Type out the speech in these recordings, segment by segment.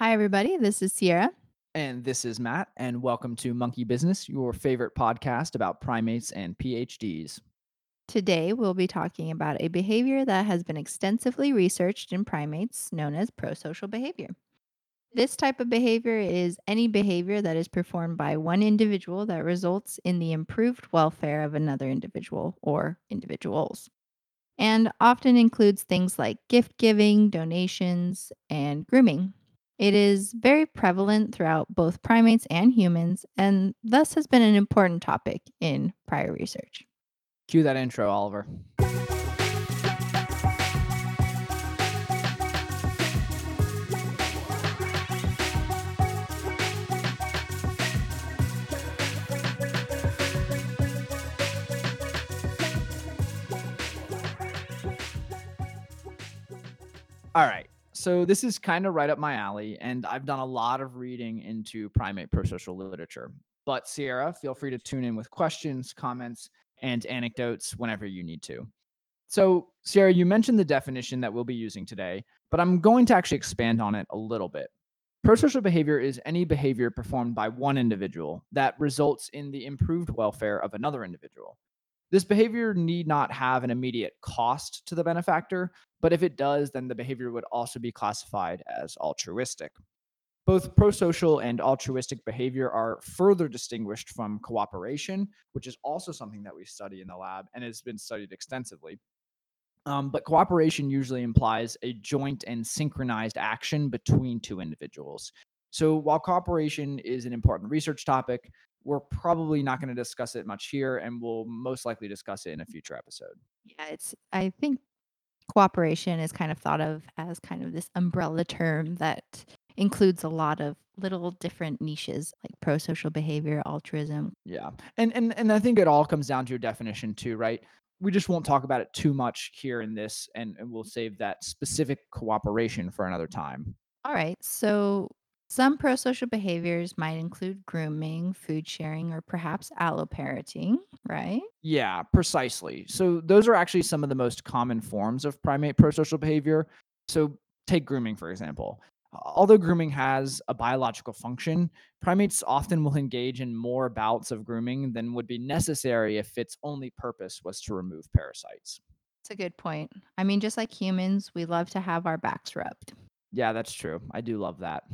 Hi, everybody. This is Sierra. And this is Matt, and welcome to Monkey Business, your favorite podcast about primates and PhDs. Today, we'll be talking about a behavior that has been extensively researched in primates known as prosocial behavior. This type of behavior is any behavior that is performed by one individual that results in the improved welfare of another individual or individuals, and often includes things like gift giving, donations, and grooming. It is very prevalent throughout both primates and humans, and thus has been an important topic in prior research. Cue that intro, Oliver. All right. So this is kind of right up my alley, and I've done a lot of reading into primate prosocial literature. But Sierra, feel free to tune in with questions, comments, and anecdotes whenever you need to. So, Sierra, you mentioned the definition that we'll be using today, but I'm going to actually expand on it a little bit. Prosocial behavior is any behavior performed by one individual that results in the improved welfare of another individual. This behavior need not have an immediate cost to the benefactor, but if it does, then the behavior would also be classified as altruistic. Both prosocial and altruistic behavior are further distinguished from cooperation, which is also something that we study in the lab and has been studied extensively. Um, but cooperation usually implies a joint and synchronized action between two individuals. So while cooperation is an important research topic, we're probably not going to discuss it much here, and we'll most likely discuss it in a future episode. Yeah, it's, I think cooperation is kind of thought of as kind of this umbrella term that includes a lot of little different niches like pro-social behavior, altruism. Yeah. And and and I think it all comes down to your definition too, right? We just won't talk about it too much here in this and, and we'll save that specific cooperation for another time. All right. So some prosocial behaviors might include grooming, food sharing, or perhaps alloparenting, right? Yeah, precisely. So those are actually some of the most common forms of primate prosocial behavior. So take grooming for example. Although grooming has a biological function, primates often will engage in more bouts of grooming than would be necessary if its only purpose was to remove parasites. That's a good point. I mean, just like humans, we love to have our backs rubbed. Yeah, that's true. I do love that.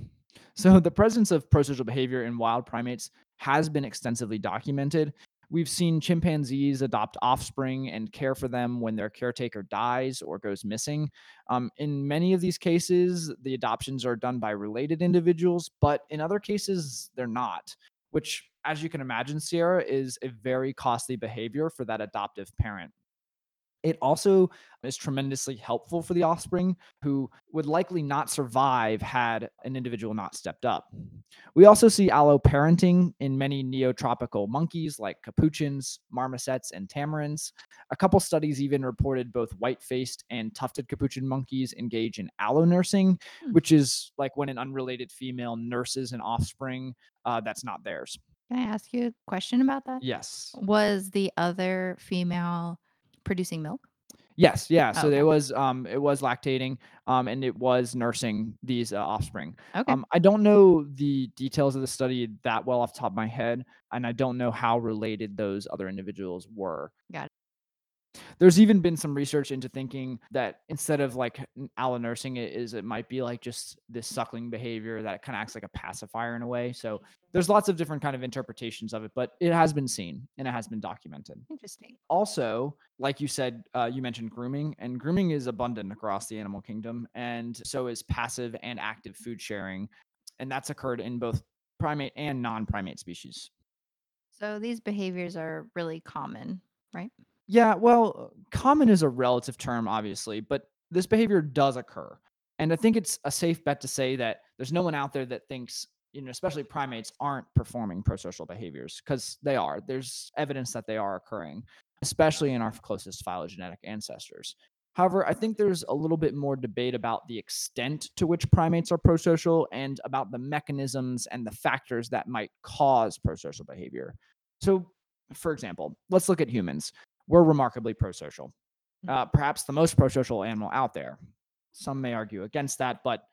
So, the presence of prosocial behavior in wild primates has been extensively documented. We've seen chimpanzees adopt offspring and care for them when their caretaker dies or goes missing. Um, in many of these cases, the adoptions are done by related individuals, but in other cases, they're not, which, as you can imagine, Sierra, is a very costly behavior for that adoptive parent. It also is tremendously helpful for the offspring who would likely not survive had an individual not stepped up. We also see alloparenting in many neotropical monkeys like capuchins, marmosets, and tamarins. A couple studies even reported both white faced and tufted capuchin monkeys engage in allonursing, Hmm. which is like when an unrelated female nurses an offspring uh, that's not theirs. Can I ask you a question about that? Yes. Was the other female producing milk? Yes, yeah, Oh, so it was, um, it was lactating, um, and it was nursing these, uh, offspring. Okay. Um, I don't know the details of the study that well off the top of my head, and I don't know how related those other individuals were. Got it. There's even been some research into thinking that instead of like allo nursing it is it might be like just this suckling behavior that kind of acts like a pacifier in a way. So there's lots of different kind of interpretations of it, but it has been seen and it has been documented. Interesting. Also, like you said, uh, you mentioned grooming, and grooming is abundant across the animal kingdom, and so is passive and active food sharing, and that's occurred in both primate and non-primate species. So these behaviors are really common, right? Yeah, well, common is a relative term, obviously, but this behavior does occur. And I think it's a safe bet to say that there's no one out there that thinks, you know, especially primates aren't performing prosocial behaviors because they are. There's evidence that they are occurring, especially in our closest phylogenetic ancestors. However, I think there's a little bit more debate about the extent to which primates are prosocial and about the mechanisms and the factors that might cause prosocial behavior. So, for example, let's look at humans we're remarkably prosocial. Mhm. Uh, perhaps the most prosocial animal out there. Some may argue against that, but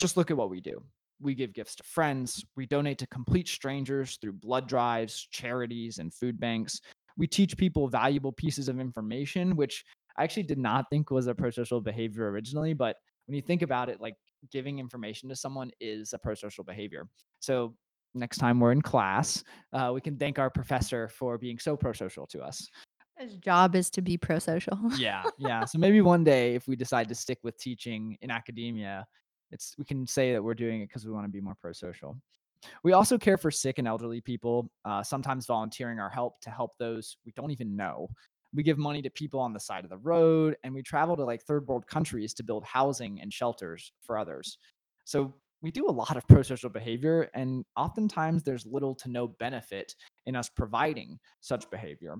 just look at what we do. we give gifts to friends, we donate to complete strangers through blood drives, charities, and food banks. We teach people valuable pieces of information, which I actually did not think was a pro-social behavior originally, but when you think about it, like giving information to someone is a pro-social behavior. So next time we're in class, uh, we can thank our professor for being so pro-social to us. His job is to be pro-social. Yeah, yeah. So maybe one day, if we decide to stick with teaching in academia, it's we can say that we're doing it because we want to be more pro-social. We also care for sick and elderly people, uh, sometimes volunteering our help to help those we don't even know. We give money to people on the side of the road, and we travel to like third world countries to build housing and shelters for others. So we do a lot of pro social behavior, and oftentimes there's little to no benefit in us providing such behavior.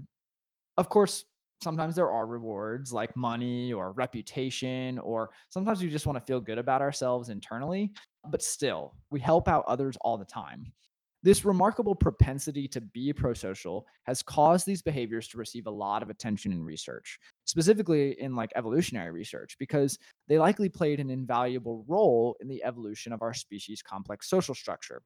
Of course, sometimes there are rewards like money or reputation, or sometimes we just want to feel good about ourselves internally. But still, we help out others all the time. This remarkable propensity to be prosocial has caused these behaviors to receive a lot of attention in research, specifically in like evolutionary research, because they likely played an invaluable role in the evolution of our species' complex social structure.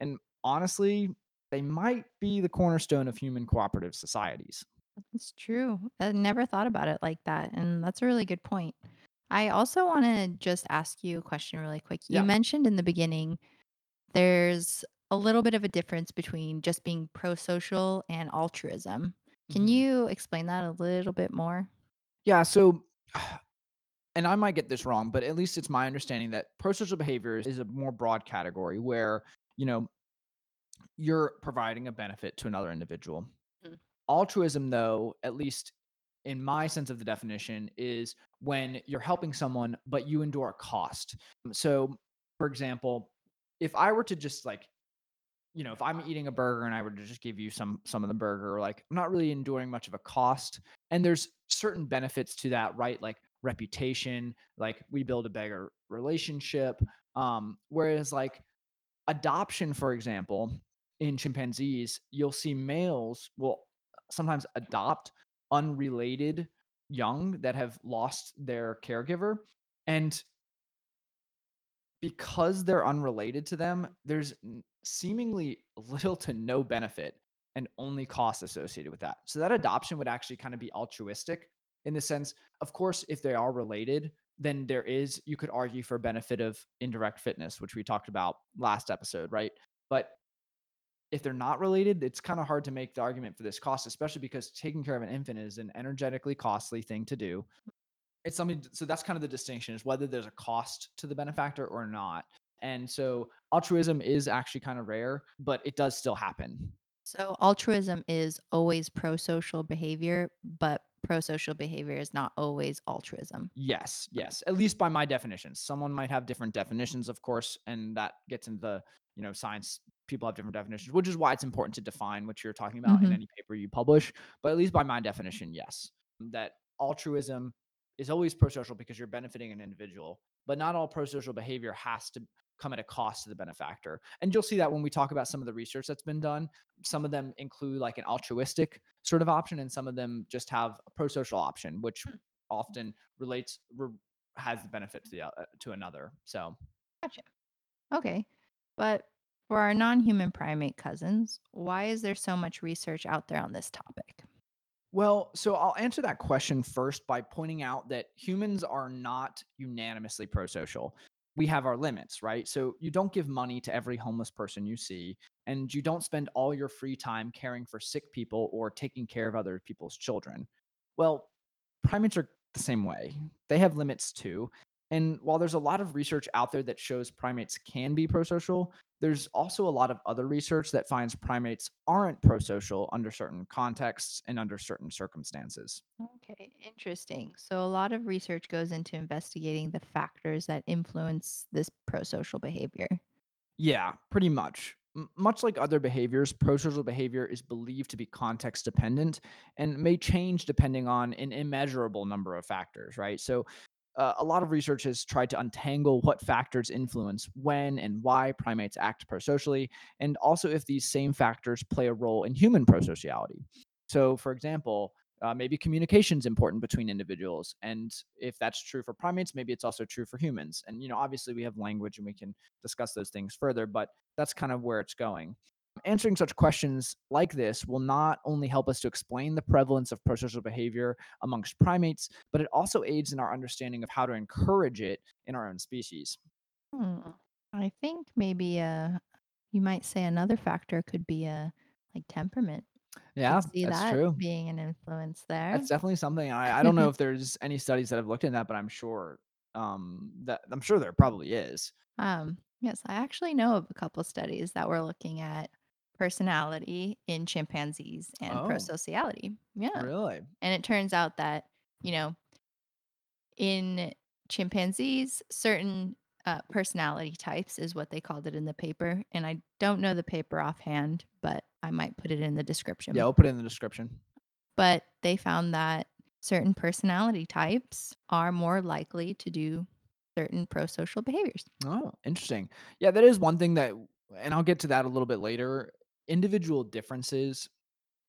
And honestly, they might be the cornerstone of human cooperative societies. It's true. I never thought about it like that, and that's a really good point. I also wanna just ask you a question really quick. You Yeah. mentioned in the beginning there's a little bit of a difference between just being pro-social and altruism. Can Mhm. you explain that a little bit more? Yeah. So, and I might get this wrong, but at least it's my understanding that pro-social behavior is a more broad category where, you know, you're providing a benefit to another individual. Altruism, though, at least in my sense of the definition, is when you're helping someone, but you endure a cost. So, for example, if I were to just like you know, if I'm eating a burger and I were to just give you some some of the burger, like I'm not really enduring much of a cost. And there's certain benefits to that, right? Like reputation, like we build a better relationship. Um, whereas like adoption, for example, in chimpanzees, you'll see males will sometimes adopt unrelated young that have lost their caregiver. And because they're unrelated to them, there's seemingly little to no benefit and only cost associated with that. So that adoption would actually kind of be altruistic in the sense, of course, if they are related, then there is, you could argue for benefit of indirect fitness, which we talked about last episode, right? But if they're not related, it's kind of hard to make the argument for this cost, especially because taking care of an infant is an energetically costly thing to do it's something so that's kind of the distinction is whether there's a cost to the benefactor or not. And so altruism is actually kind of rare, but it does still happen. So altruism is always pro-social behavior, but pro-social behavior is not always altruism. Yes, yes. At least by my definitions. Someone might have different definitions, of course, and that gets into the, you know, science. People have different definitions, which is why it's important to define what you're talking about in Mhm. any paper you publish. But at least by my definition, yes, that altruism is always pro-social because you're benefiting an individual, but not all pro-social behavior has to come at a cost to the benefactor. And you'll see that when we talk about some of the research that's been done. Some of them include like an altruistic sort of option, and some of them just have a pro-social option, which Hmm, often relates re- has the benefit to the uh, to another. So Gotcha. Okay. But for our non-human primate cousins, why is there so much research out there on this topic? Well, so I'll answer that question first by pointing out that humans are not unanimously pro-social. We have our limits, right? So you don't give money to every homeless person you see, and you don't spend all your free time caring for sick people or taking care of other people's children. Well, primates are the same way. They have limits too. And while there's a lot of research out there that shows primates can be prosocial, there's also a lot of other research that finds primates aren't prosocial under certain contexts and under certain circumstances. Okay, interesting. So a lot of research goes into investigating the factors that influence this pro-social behavior. Yeah, pretty much. M- much like other behaviors, prosocial behavior is believed to be context dependent and may change depending on an immeasurable number of factors, right? So, uh, a lot of research has tried to untangle what factors influence when and why primates act prosocially, and also if these same factors play a role in human prosociality. So, for example, Uh, maybe communication is important between individuals, and if that's true for primates, maybe it's also true for humans. And you know, obviously, we have language, and we can discuss those things further. But that's kind of where it's going. Answering such questions like this will not only help us to explain the prevalence of prosocial behavior amongst primates, but it also aids in our understanding of how to encourage it in our own species. Hmm. I think maybe uh you might say another factor could be a like temperament. Yeah, see that's that true. being an influence there. That's definitely something I I don't know if there's any studies that have looked into that, but I'm sure, um, that I'm sure there probably is. Um, yes, I actually know of a couple studies that were looking at personality in chimpanzees and Oh, prosociality. Yeah. really? And it turns out that, you know, in chimpanzees, certain uh, personality types is what they called it in the paper. And I don't know the paper offhand, but I might put it in the description. Yeah. I'll put it in the description. But they found that certain personality types are more likely to do certain prosocial behaviors. Oh, interesting. Yeah, that is one thing that and I'll get to that a little bit later. Individual differences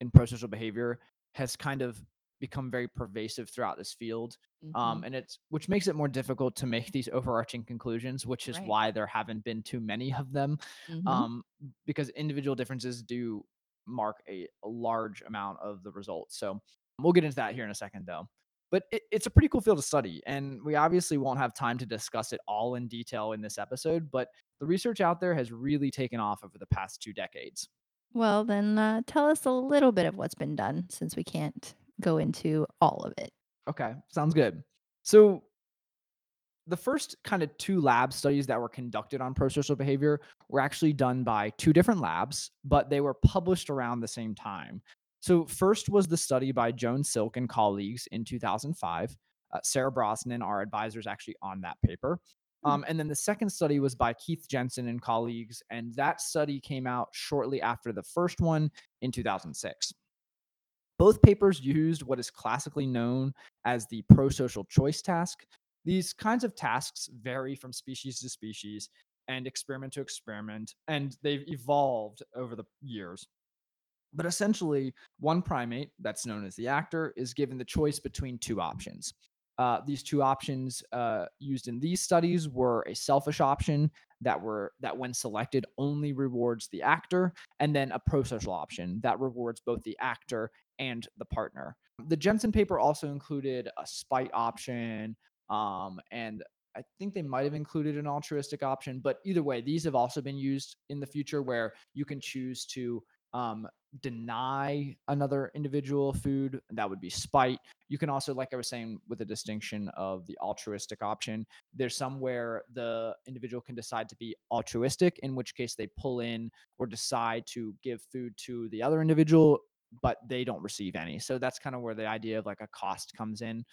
in prosocial behavior has kind of become very pervasive throughout this field. Um, hmm and it's which makes it more difficult to make these overarching conclusions, which is Right. why there haven't been too many of them. hmm Um, because individual differences do mark a, a large amount of the results. So we'll get into that here in a second, though. But it, it's a pretty cool field to study, and we obviously won't have time to discuss it all in detail in this episode. But the research out there has really taken off over the past two decades. Well, then uh, tell us a little bit of what's been done since we can't go into all of it. Okay, sounds good. So the first kind of two lab studies that were conducted on prosocial behavior were actually done by two different labs, but they were published around the same time. So, first was the study by Joan Silk and colleagues in 2005. Uh, Sarah Brosnan, our advisor, is actually on that paper. Um, and then the second study was by Keith Jensen and colleagues, and that study came out shortly after the first one in 2006. Both papers used what is classically known as the prosocial choice task. These kinds of tasks vary from species to species and experiment to experiment, and they've evolved over the years. But essentially, one primate, that's known as the actor, is given the choice between two options. Uh, these two options uh, used in these studies were a selfish option that were that, when selected, only rewards the actor, and then a prosocial option that rewards both the actor and the partner. The Jensen paper also included a spite option, um, and I think they might have included an altruistic option. But either way, these have also been used in the future where you can choose to um, deny another individual food. That would be spite. You can also, like I was saying, with the distinction of the altruistic option, there's somewhere the individual can decide to be altruistic, in which case they pull in or decide to give food to the other individual, but they don't receive any. So that's kind of where the idea of like a cost comes in,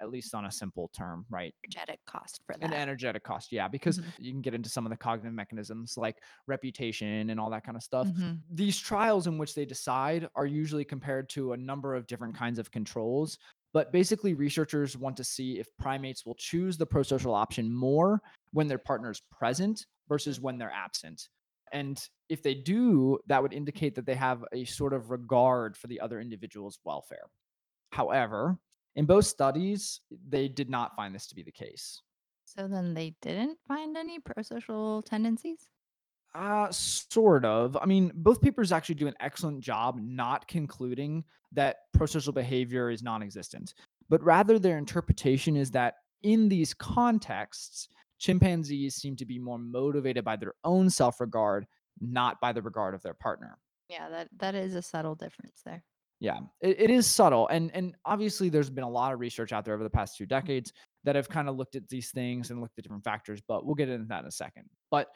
at least on a simple term, right? Energetic cost for them. An energetic cost, yeah, because hmm you can get into some of the cognitive mechanisms like reputation and all that kind of stuff. hmm These trials in which they decide are usually compared to a number of different kinds of controls. But basically, researchers want to see if primates will choose the prosocial option more when their partner is present versus when they're absent. And if they do, that would indicate that they have a sort of regard for the other individual's welfare. However, in both studies, they did not find this to be the case. So then they didn't find any prosocial tendencies? Uh, sort of. I mean, both papers actually do an excellent job not concluding that prosocial behavior is non existent, but rather their interpretation is that in these contexts, chimpanzees seem to be more motivated by their own self regard, not by the regard of their partner. Yeah, that that is a subtle difference there. Yeah, it, it is subtle, and and obviously there's been a lot of research out there over the past two mm-hmm. decades that have kind of looked at these things and looked at different factors. But we'll get into that in a second. But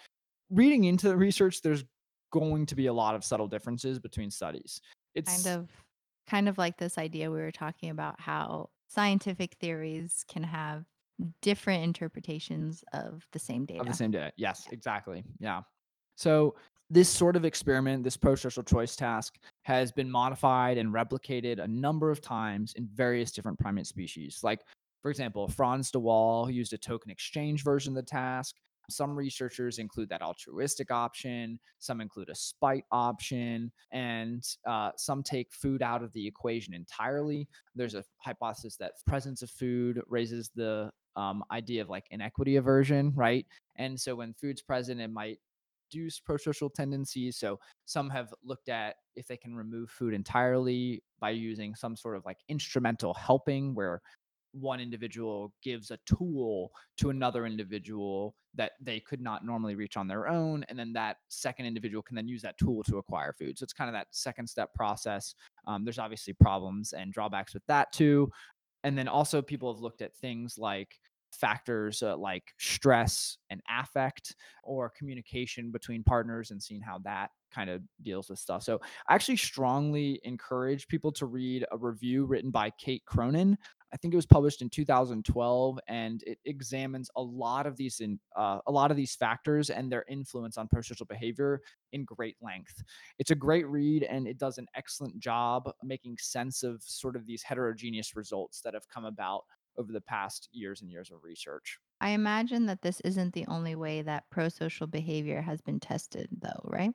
reading into the research, there's going to be a lot of subtle differences between studies. It's kind of kind of like this idea we were talking about how scientific theories can have different interpretations of the same data. of the data. same day. Yes, Yeah. exactly. Yeah. So this sort of experiment, this pro-social choice task, has been modified and replicated a number of times in various different primate species. Like, for example, Frans de Waal used a token exchange version of the task. Some researchers include that altruistic option, some include a spite option, and uh, some take food out of the equation entirely. There's a hypothesis that presence of food raises the um, idea of like inequity aversion, right? And so when food's present, it might reduce prosocial tendencies. So some have looked at if they can remove food entirely by using some sort of like instrumental helping where one individual gives a tool to another individual that they could not normally reach on their own and then that second individual can then use that tool to acquire food so it's kind of that second step process um, there's obviously problems and drawbacks with that too and then also people have looked at things like factors uh, like stress and affect or communication between partners and seeing how that kind of deals with stuff. So I actually strongly encourage people to read a review written by Kate Cronin. I think it was published in 2012, and it examines a lot of these in uh, a lot of these factors and their influence on prosocial behavior in great length. It's a great read, and it does an excellent job making sense of sort of these heterogeneous results that have come about over the past years and years of research. I imagine that this isn't the only way that prosocial behavior has been tested, though, right?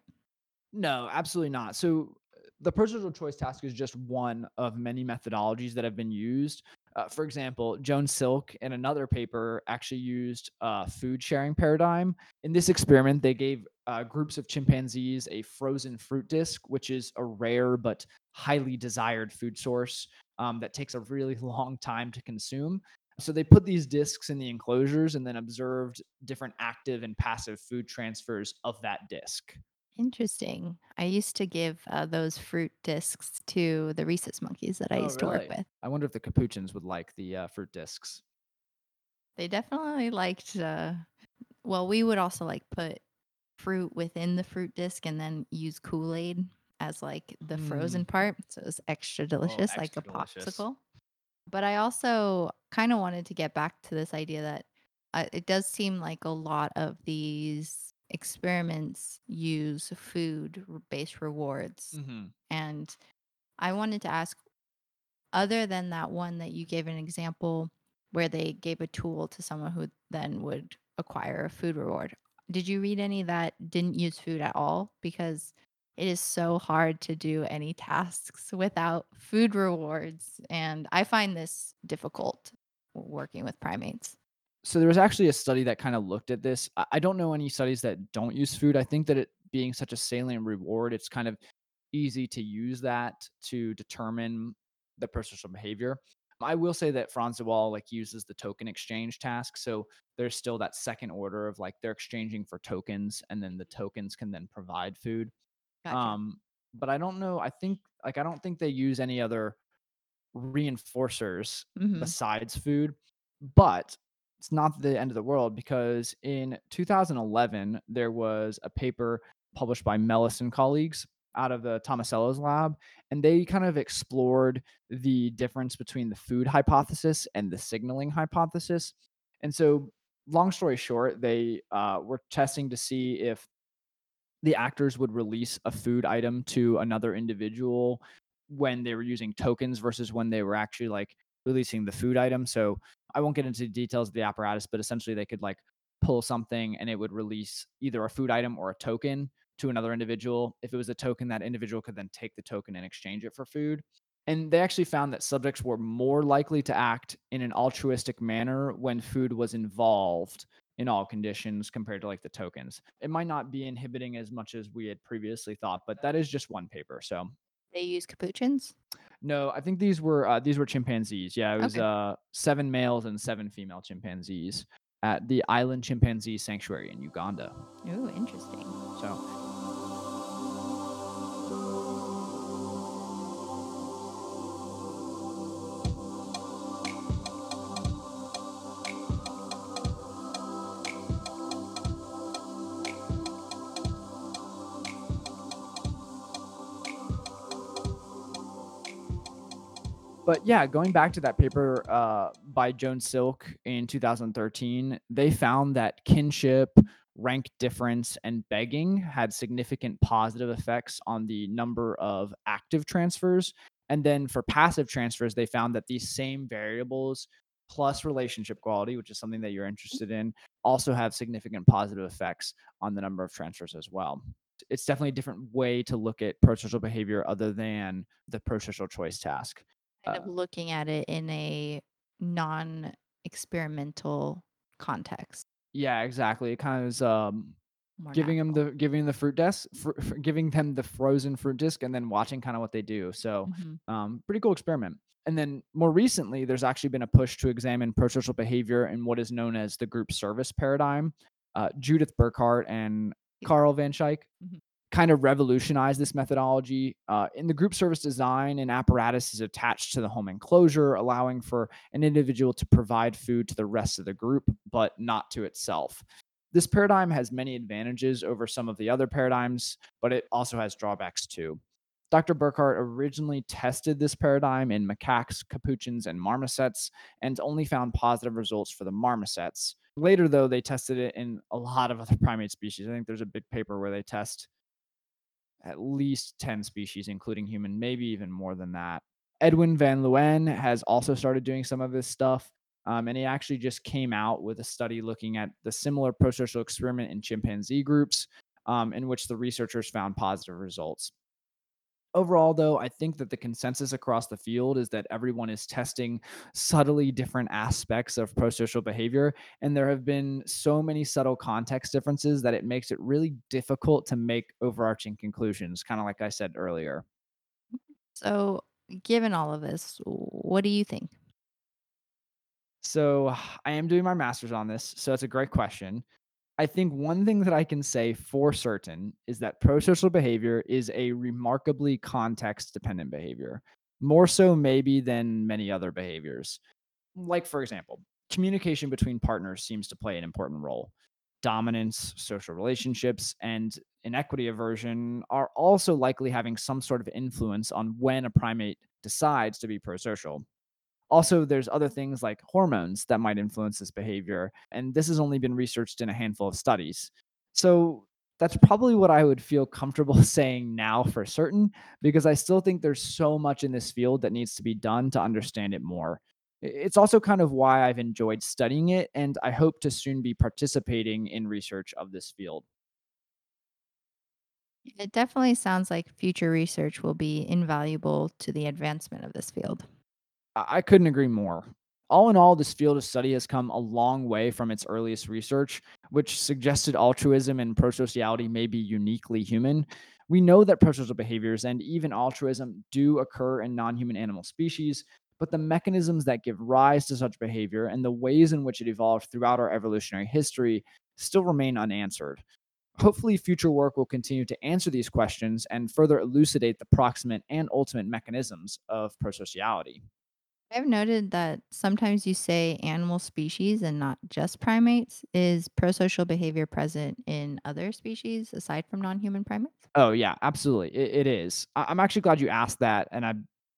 No, absolutely not. So uh, the prosocial choice task is just one of many methodologies that have been used. Uh, for example, Joan Silk in another paper actually used a food sharing paradigm. In this experiment, they gave uh, groups of chimpanzees a frozen fruit disc, which is a rare but highly desired food source um, that takes a really long time to consume. So they put these discs in the enclosures and then observed different active and passive food transfers of that disc. Interesting. I used to give uh, those fruit discs to the rhesus monkeys that I Oh, used to work really? with. I wonder if the capuchins would like the uh, fruit discs. They definitely liked, uh, well, we would also like put fruit within the fruit disc and then use Kool Aid as like the frozen Mm. part. So it was extra Oh, delicious, like a delicious. popsicle. But I also kind of wanted to get back to this idea that uh, it does seem like a lot of these experiments use food based rewards. hmm And I wanted to ask, other than that one that you gave an example where they gave a tool to someone who then would acquire a food reward, did you read any that didn't use food at all? Because it is so hard to do any tasks without food rewards. And I find this difficult working with primates. So there was actually a study that kind of looked at this. I, don't know any studies that don't use food. I think that it being such a salient reward, it's kind of easy to use that to determine the prosocial behavior. I will say that Frans de Waal like uses the token exchange task. So there's still that second order of like they're exchanging for tokens and then the tokens can then provide food. Gotcha. Um, but I don't know. I think like I don't think they use any other reinforcers hmm besides food. But it's not the end of the world because in 2011, there was a paper published by Melis and colleagues out of the Tomasello's lab, and they kind of explored the difference between the food hypothesis and the signaling hypothesis. And so, long story short, they uh, were testing to see if the actors would release a food item to another individual when they were using tokens versus when they were actually like releasing the food item. So I won't get into the details of the apparatus, but essentially they could like pull something and it would release either a food item or a token to another individual. If it was a token, that individual could then take the token and exchange it for food. And they actually found that subjects were more likely to act in an altruistic manner when food was involved in all conditions compared to like the tokens. It might not be inhibiting as much as we had previously thought, but that is just one paper. So They use capuchins. no, I think these were uh, these were chimpanzees. Yeah, it was Okay. uh, seven males and seven female chimpanzees at the Island Chimpanzee Sanctuary in Uganda. Ooh, interesting. So But yeah, going back to that paper uh, by Joan Silk in 2013, they found that kinship, rank difference, and begging had significant positive effects on the number of active transfers. And then for passive transfers, they found that these same variables plus relationship quality, which is something that you're interested in, also have significant positive effects on the number of transfers as well. It's definitely a different way to look at prosocial behavior other than the prosocial choice task. Kind Uh, of looking at it in a non-experimental context, yeah, exactly. It kind of is um, more giving them natural. the giving the fruit disc, fr- fr- giving them the frozen fruit disc, and then watching kind of what they do. So, Mhm. um, pretty cool experiment. And then more recently, there's actually been a push to examine prosocial behavior in what is known as the group service paradigm. Uh, Judith Burkart and Carl Van Schaik Mhm. Kind of revolutionized this methodology. Uh, in the group service design, an apparatus is attached to the home enclosure, allowing for an individual to provide food to the rest of the group, but not to itself. This paradigm has many advantages over some of the other paradigms, but it also has drawbacks too. Dr. Burkart originally tested this paradigm in macaques, capuchins, and marmosets and only found positive results for the marmosets. Later, though, they tested it in a lot of other primate species. I think there's a big paper where they test at least 10 species, including human, maybe even more than that. Edwin Van Leeuwen has also started doing some of this stuff. Um, and he actually just came out with a study looking at the similar prosocial experiment in chimpanzee groups, um, in which the researchers found positive results. Overall, though, I think that the consensus across the field is that everyone is testing subtly different aspects of prosocial behavior. And there have been so many subtle context differences that it makes it really difficult to make overarching conclusions, kind of like I said earlier. So, given all of this, what do you think? So I am doing my master's on this. So it's a great question. I think one thing that I can say for certain is that prosocial behavior is a remarkably context dependent behavior, more so maybe than many other behaviors. Like, for example, communication between partners seems to play an important role. Dominance, social relationships, and inequity aversion are also likely having some sort of influence on when a primate decides to be prosocial. Also, there's other things like hormones that might influence this behavior, and this has only been researched in a handful of studies. So, that's probably what I would feel comfortable saying now for certain, because I still think there's so much in this field that needs to be done to understand it more. It's also kind of why I've enjoyed studying it, and I hope to soon be participating in research of this field. It definitely sounds like future research will be invaluable to the advancement of this field. I couldn't agree more. All in all, this field of study has come a long way from its earliest research, which suggested altruism and prosociality may be uniquely human. We know that prosocial behaviors and even altruism do occur in non human animal species, but the mechanisms that give rise to such behavior and the ways in which it evolved throughout our evolutionary history still remain unanswered. Hopefully, future work will continue to answer these questions and further elucidate the proximate and ultimate mechanisms of prosociality. I've noted that sometimes you say animal species and not just primates. Is prosocial behavior present in other species aside from non human primates? Oh, yeah, absolutely. It, it is. I, I'm actually glad you asked that, and I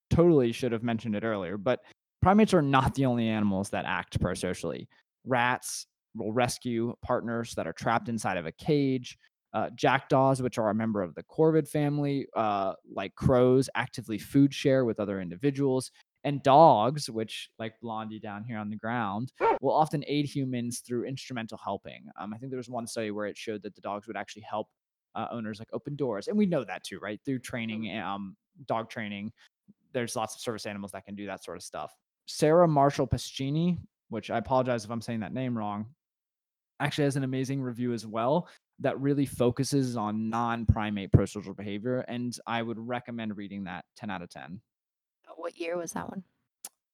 totally should have mentioned it earlier. But primates are not the only animals that act prosocially. Rats will rescue partners that are trapped inside of a cage. Uh, jackdaws, which are a member of the corvid family, uh, like crows, actively food share with other individuals. And dogs, which, like Blondie down here on the ground, will often aid humans through instrumental helping. Um, I think there was one study where it showed that the dogs would actually help uh, owners like open doors, and we know that too, right? Through training, um, dog training, there's lots of service animals that can do that sort of stuff. Sarah Marshall Pescini, which I apologize if I'm saying that name wrong, actually has an amazing review as well that really focuses on non-primate prosocial behavior, and I would recommend reading that 10 out of 10. What year was that one?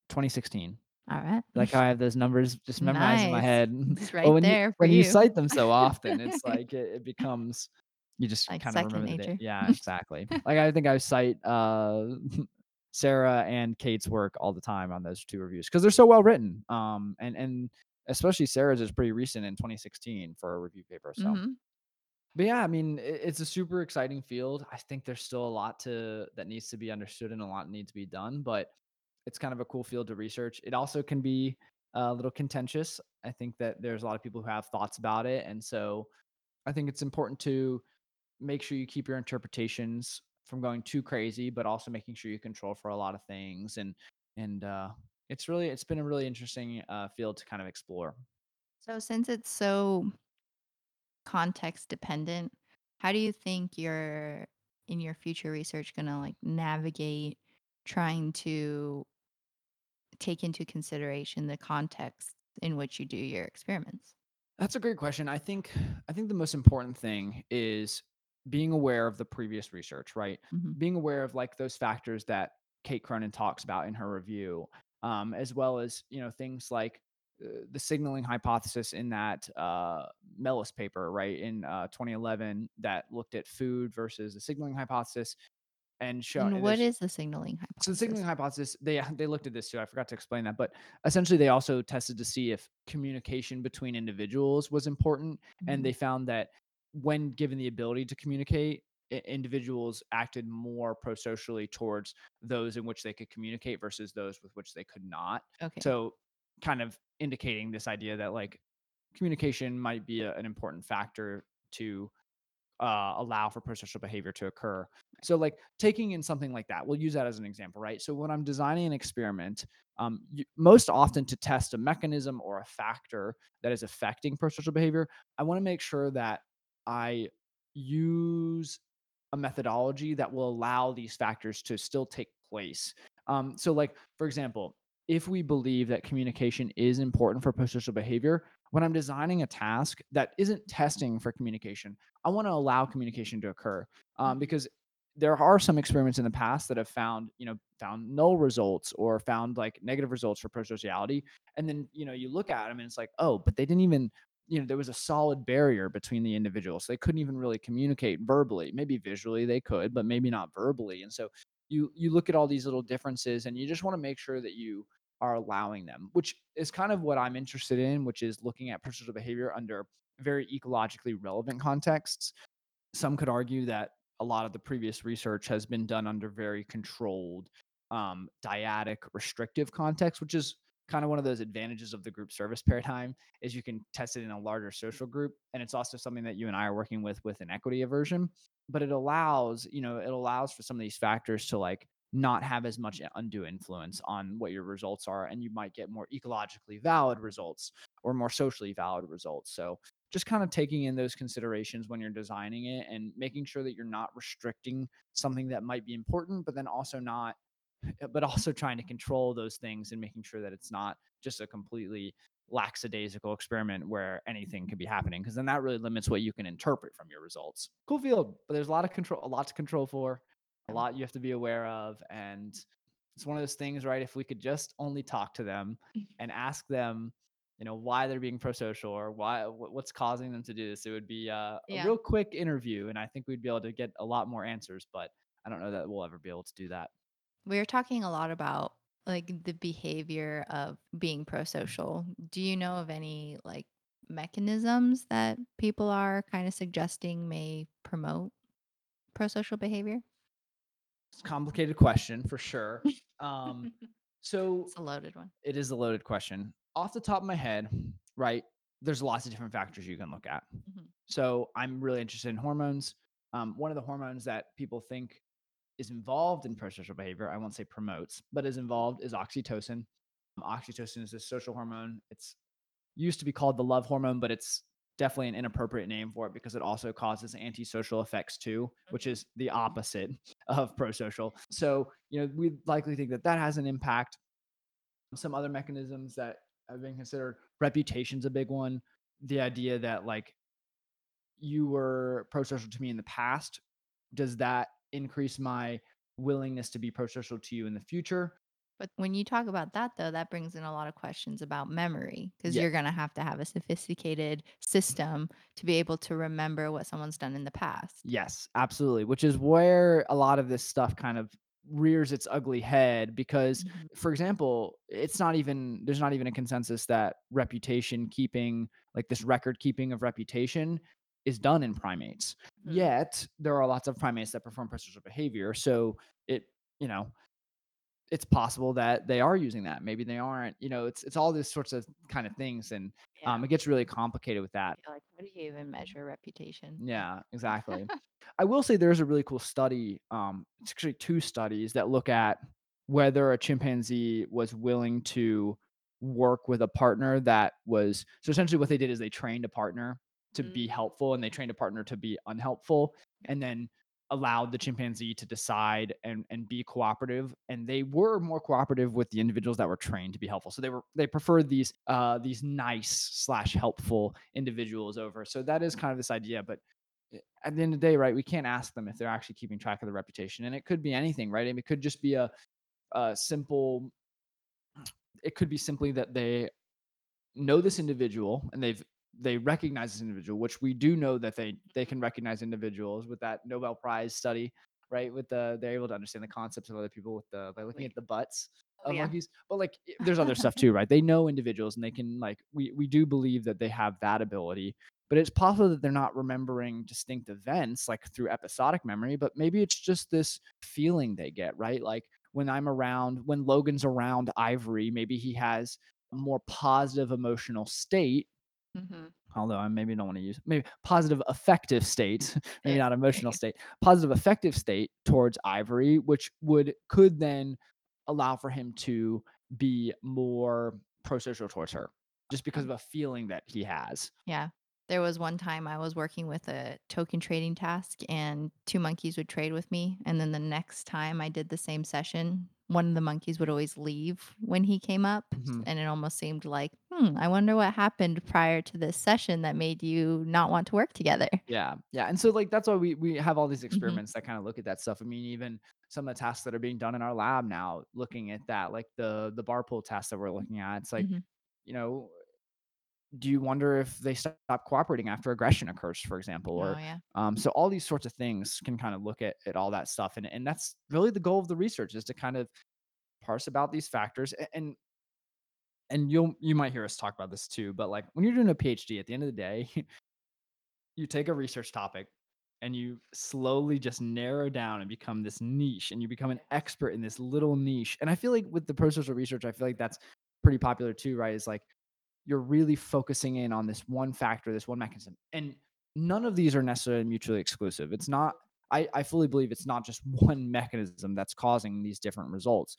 2016. All right. Like how I have those numbers just memorized in my Nice. head. It's right when you there for when you you. cite them so often, it's like it, it becomes you just Like kind of remember the day. Yeah, exactly. Like I think I cite uh Sarah and Kate's work all the time on those two reviews because they're so well written. Um and and especially Sarah's is pretty recent in 2016 for a review paper. So hmm but yeah, I mean, it's a super exciting field. I think there's still a lot to that needs to be understood and a lot needs to be done, but it's kind of a cool field to research. It also can be a little contentious. I think that there's a lot of people who have thoughts about it, and so I think it's important to make sure you keep your interpretations from going too crazy, but also making sure you control for a lot of things and and uh, It's really it's been a really interesting uh, field to kind of explore. So since it's so context dependent, how do you think you're in your future research gonna like navigate trying to take into consideration the context in which you do your experiments? That's a great question. I think I think the most important thing is being aware of the previous research, right? Mhm. Being aware of like those factors that Kate Cronin talks about in her review, um, as well as you know things like the signaling hypothesis in that uh, Melis paper, right, in uh, 2011, that looked at food versus the signaling hypothesis, and And and what is the signaling hypothesis? so the signaling hypothesis? they they looked at this too. I forgot to explain that, but essentially they also tested to see if communication between individuals was important, and Mhm. they found that when given the ability to communicate, individuals acted more prosocially towards those in which they could communicate versus those with which they could not. Okay. So, kind of indicating this idea that like communication might be a, an important factor to uh, allow for prosocial behavior to occur. So, like taking in something like that, we'll use that as an example, right? So, when I'm designing an experiment, um, you, most often to test a mechanism or a factor that is affecting prosocial behavior, I want to make sure that I use a methodology that will allow these factors to still take place. Um, so, like for example, if we believe that communication is important for prosocial behavior, when I'm designing a task that isn't testing for communication, I want to allow communication to occur um, Mhm. because there are some experiments in the past that have found, you know, found null results or found like negative results for prosociality. And then, you know, you look at them and it's like, oh, but they didn't even, you know, there was a solid barrier between the individuals. They couldn't even really communicate verbally. Maybe visually they could, but maybe not verbally. And so you you look at all these little differences and you just want to make sure that you are allowing them, which is kind of what I'm interested in, which is looking at prosocial behavior under very ecologically relevant contexts. Some could argue that a lot of the previous research has been done under very controlled, um, dyadic, restrictive context, which is kind of one of those advantages of the group service paradigm is you can test it in a larger social group and it's also something that you and I are working with with inequity aversion but it allows you know it allows for some of these factors to like not have as much undue influence on what your results are and you might get more ecologically valid results or more socially valid results. So just kind of taking in those considerations when you're designing it and making sure that you're not restricting something that might be important but then also not but also trying to control those things and making sure that it's not just a completely lackadaisical experiment where anything could be happening because then that really limits what you can interpret from your results. Cool field, but there's a lot of control, a lot to control for, a lot you have to be aware of, and it's one of those things, right? If we could just only talk to them and ask them, you know, why they're being prosocial or why what's causing them to do this, it would be uh, a Yeah. real quick interview, and I think we'd be able to get a lot more answers. But I don't know that we'll ever be able to do that. We are talking a lot about like the behavior of being pro-social. Do you know of any like mechanisms that people are kind of suggesting may promote pro-social behavior? It's a complicated question for sure. Um, so It's a loaded one. it is a loaded question. Off the top of my head, right? There's lots of different factors you can look at. Mhm. So I'm really interested in hormones. Um, one of the hormones that people think is involved in prosocial behavior, I won't say promotes, but is involved is oxytocin. Um, oxytocin is a social hormone. It's used to be called the love hormone, but it's definitely an inappropriate name for it because it also causes antisocial effects too, which Mhm. is the opposite of prosocial. So, you know, we likely think that that has an impact. Some other mechanisms that have been considered, reputation's a big one. The idea that like you were prosocial to me in the past, does that increase my willingness to be prosocial to you in the future? But when you talk about that, though, that brings in a lot of questions about memory because Yeah. you're going to have to have a sophisticated system to be able to remember what someone's done in the past. Yes, absolutely. Which is where a lot of this stuff kind of rears its ugly head because Mhm. for example, it's not even there's not even a consensus that reputation keeping, like this record keeping of reputation is done in primates. Mhm. Yet there are lots of primates that perform prosocial behavior. So it, you know, it's possible that they are using that. Maybe they aren't. You know, it's it's all these sorts of kind of things, and Yeah. um, it gets really complicated with that. Like, how do you even measure reputation? Yeah, exactly. I will say there's a really cool study. Um, it's actually two studies that look at whether a chimpanzee was willing to work with a partner that was so essentially what they did is they trained a partner to be Mm. helpful and they trained a partner to be unhelpful and then allowed the chimpanzee to decide and and be cooperative and they were more cooperative with the individuals that were trained to be helpful. So they were they preferred these uh these nice slash helpful individuals over. So that is kind of this idea but eh, at the end of the day right we can't ask them if they're actually keeping track of the reputation and it could be anything right? And it could just be a, a simple it could be simply that they know this individual and they've they recognize this individual, which we do know that they they can recognize individuals with that Nobel Prize study, right? With the they're able to understand the concepts of other people with the by looking at the butts Oh, of yeah. monkeys. But like there's other stuff too, right? They know individuals and they can like we we do believe that they have that ability. But it's possible that they're not remembering distinct events like through episodic memory, but maybe it's just this feeling they get, right? Like when I'm around, when Logan's around Ivory, maybe he has a more positive emotional state Mhm. although I maybe don't want to use maybe positive affective state, maybe not emotional state, positive affective state towards Ivory, which would could then allow for him to be more pro-social towards her, just because of a feeling that he has. Yeah. There was one time I was working with a token trading task and two monkeys would trade with me. And then the next time I did the same session, one of the monkeys would always leave when he came up. Mhm. And it almost seemed like, hmm, I wonder what happened prior to this session that made you not want to work together. Yeah, yeah, and so like that's why we we have all these Mhm. experiments that kind of look at that stuff. I mean, even some of the tasks that are being done in our lab now, looking at that, like the the bar pull test that we're looking at, it's like Mhm. you know do you wonder if they stop cooperating after aggression occurs, for example, Oh, yeah. um, so all these sorts of things can kind of look at at all that stuff, and and that's really the goal of the research is to kind of parse about these factors, and and you'll you might hear us talk about this too, but like when you're doing a PhD, at the end of the day, you take a research topic and you slowly just narrow down and become this niche, and you become an expert in this little niche, and I feel like with the pro-social research, I feel like that's pretty popular too, right? Is like you're really focusing in on this one factor, this one mechanism. And none of these are necessarily mutually exclusive. It's not, I, I fully believe it's not just one mechanism that's causing these different results,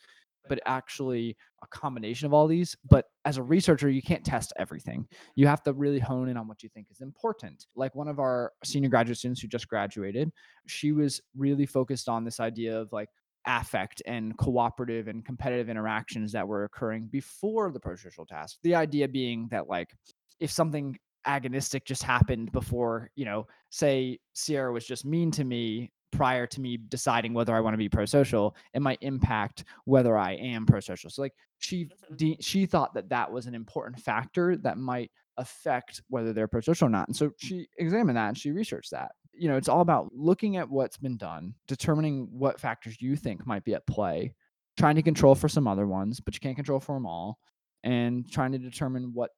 but actually a combination of all these. But as a researcher, you can't test everything. You have to really hone in on what you think is important. Like one of our senior graduate students who just graduated, she was really focused on this idea of like, affect and cooperative and competitive interactions that were occurring before the prosocial task. The idea being that like if something agonistic just happened before, you know, say Sierra was just mean to me prior to me deciding whether I want to be pro-social, it might impact whether I am pro-social. So like she Mhm. de- she thought that that was an important factor that might affect whether they're pro-social or not. And so she examined that and she researched that you know, it's all about looking at what's been done, determining what factors you think might be at play, trying to control for some other ones, but you can't control for them all, and trying to determine what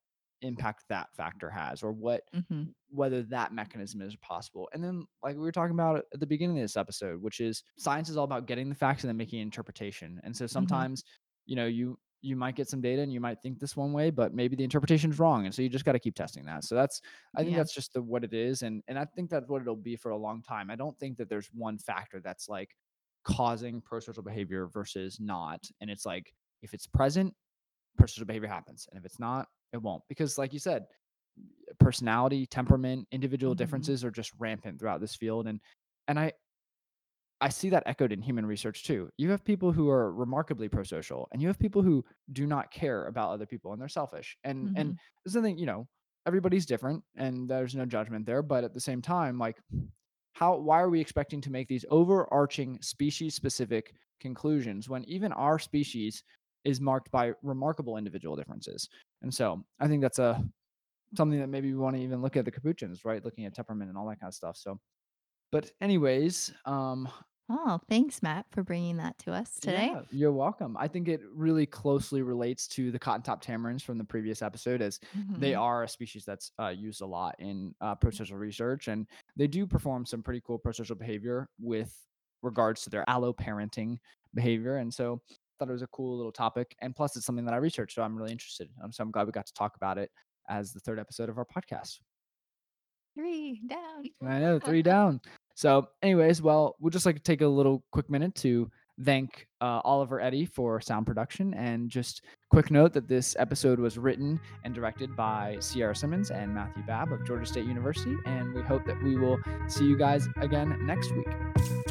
impact that factor has or what Mhm. whether that mechanism is possible. And then like we were talking about at the beginning of this episode, which is science is all about getting the facts and then making interpretation. And so sometimes, you know, you you might get some data and you might think this one way, but maybe the interpretation is wrong. And so you just got to keep testing that. So that's I think Yeah. that's just the what it is. And and I think that's what it'll be for a long time. I don't think that there's one factor that's like causing prosocial behavior versus not. And it's like if it's present, prosocial behavior happens. And if it's not, it won't. Because like you said, personality, temperament, individual Mhm. differences are just rampant throughout this field. And and I I see that echoed in human research too. You have people who are remarkably prosocial, and you have people who do not care about other people and they're selfish. And and Mhm. there's something, you know, everybody's different and there's no judgment there. But at the same time, like how why are we expecting to make these overarching species specific conclusions when even our species is marked by remarkable individual differences? And so I think that's a something that maybe we want to even look at the capuchins, right? Looking at temperament and all that kind of stuff. So but anyways, um Oh, thanks, Matt, for bringing that to us today. yeah, you're welcome. I think it really closely relates to the cotton top tamarins from the previous episode, as they Mhm. are a species that's uh, used a lot in uh, prosocial research, and they do perform some pretty cool prosocial behavior with regards to their alloparenting behavior. And so, I thought it was a cool little topic, and plus, it's something that I researched, so I'm really interested. Um, so I'm glad we got to talk about it as the third episode of our podcast. Three down. I know, three down. So, anyways, well, we'll just like take a little quick minute to thank uh, Oliver Eddy for sound production. And just quick note that this episode was written and directed by Sierra Simmons and Matthew Babb of Georgia State University. And we hope that we will see you guys again next week.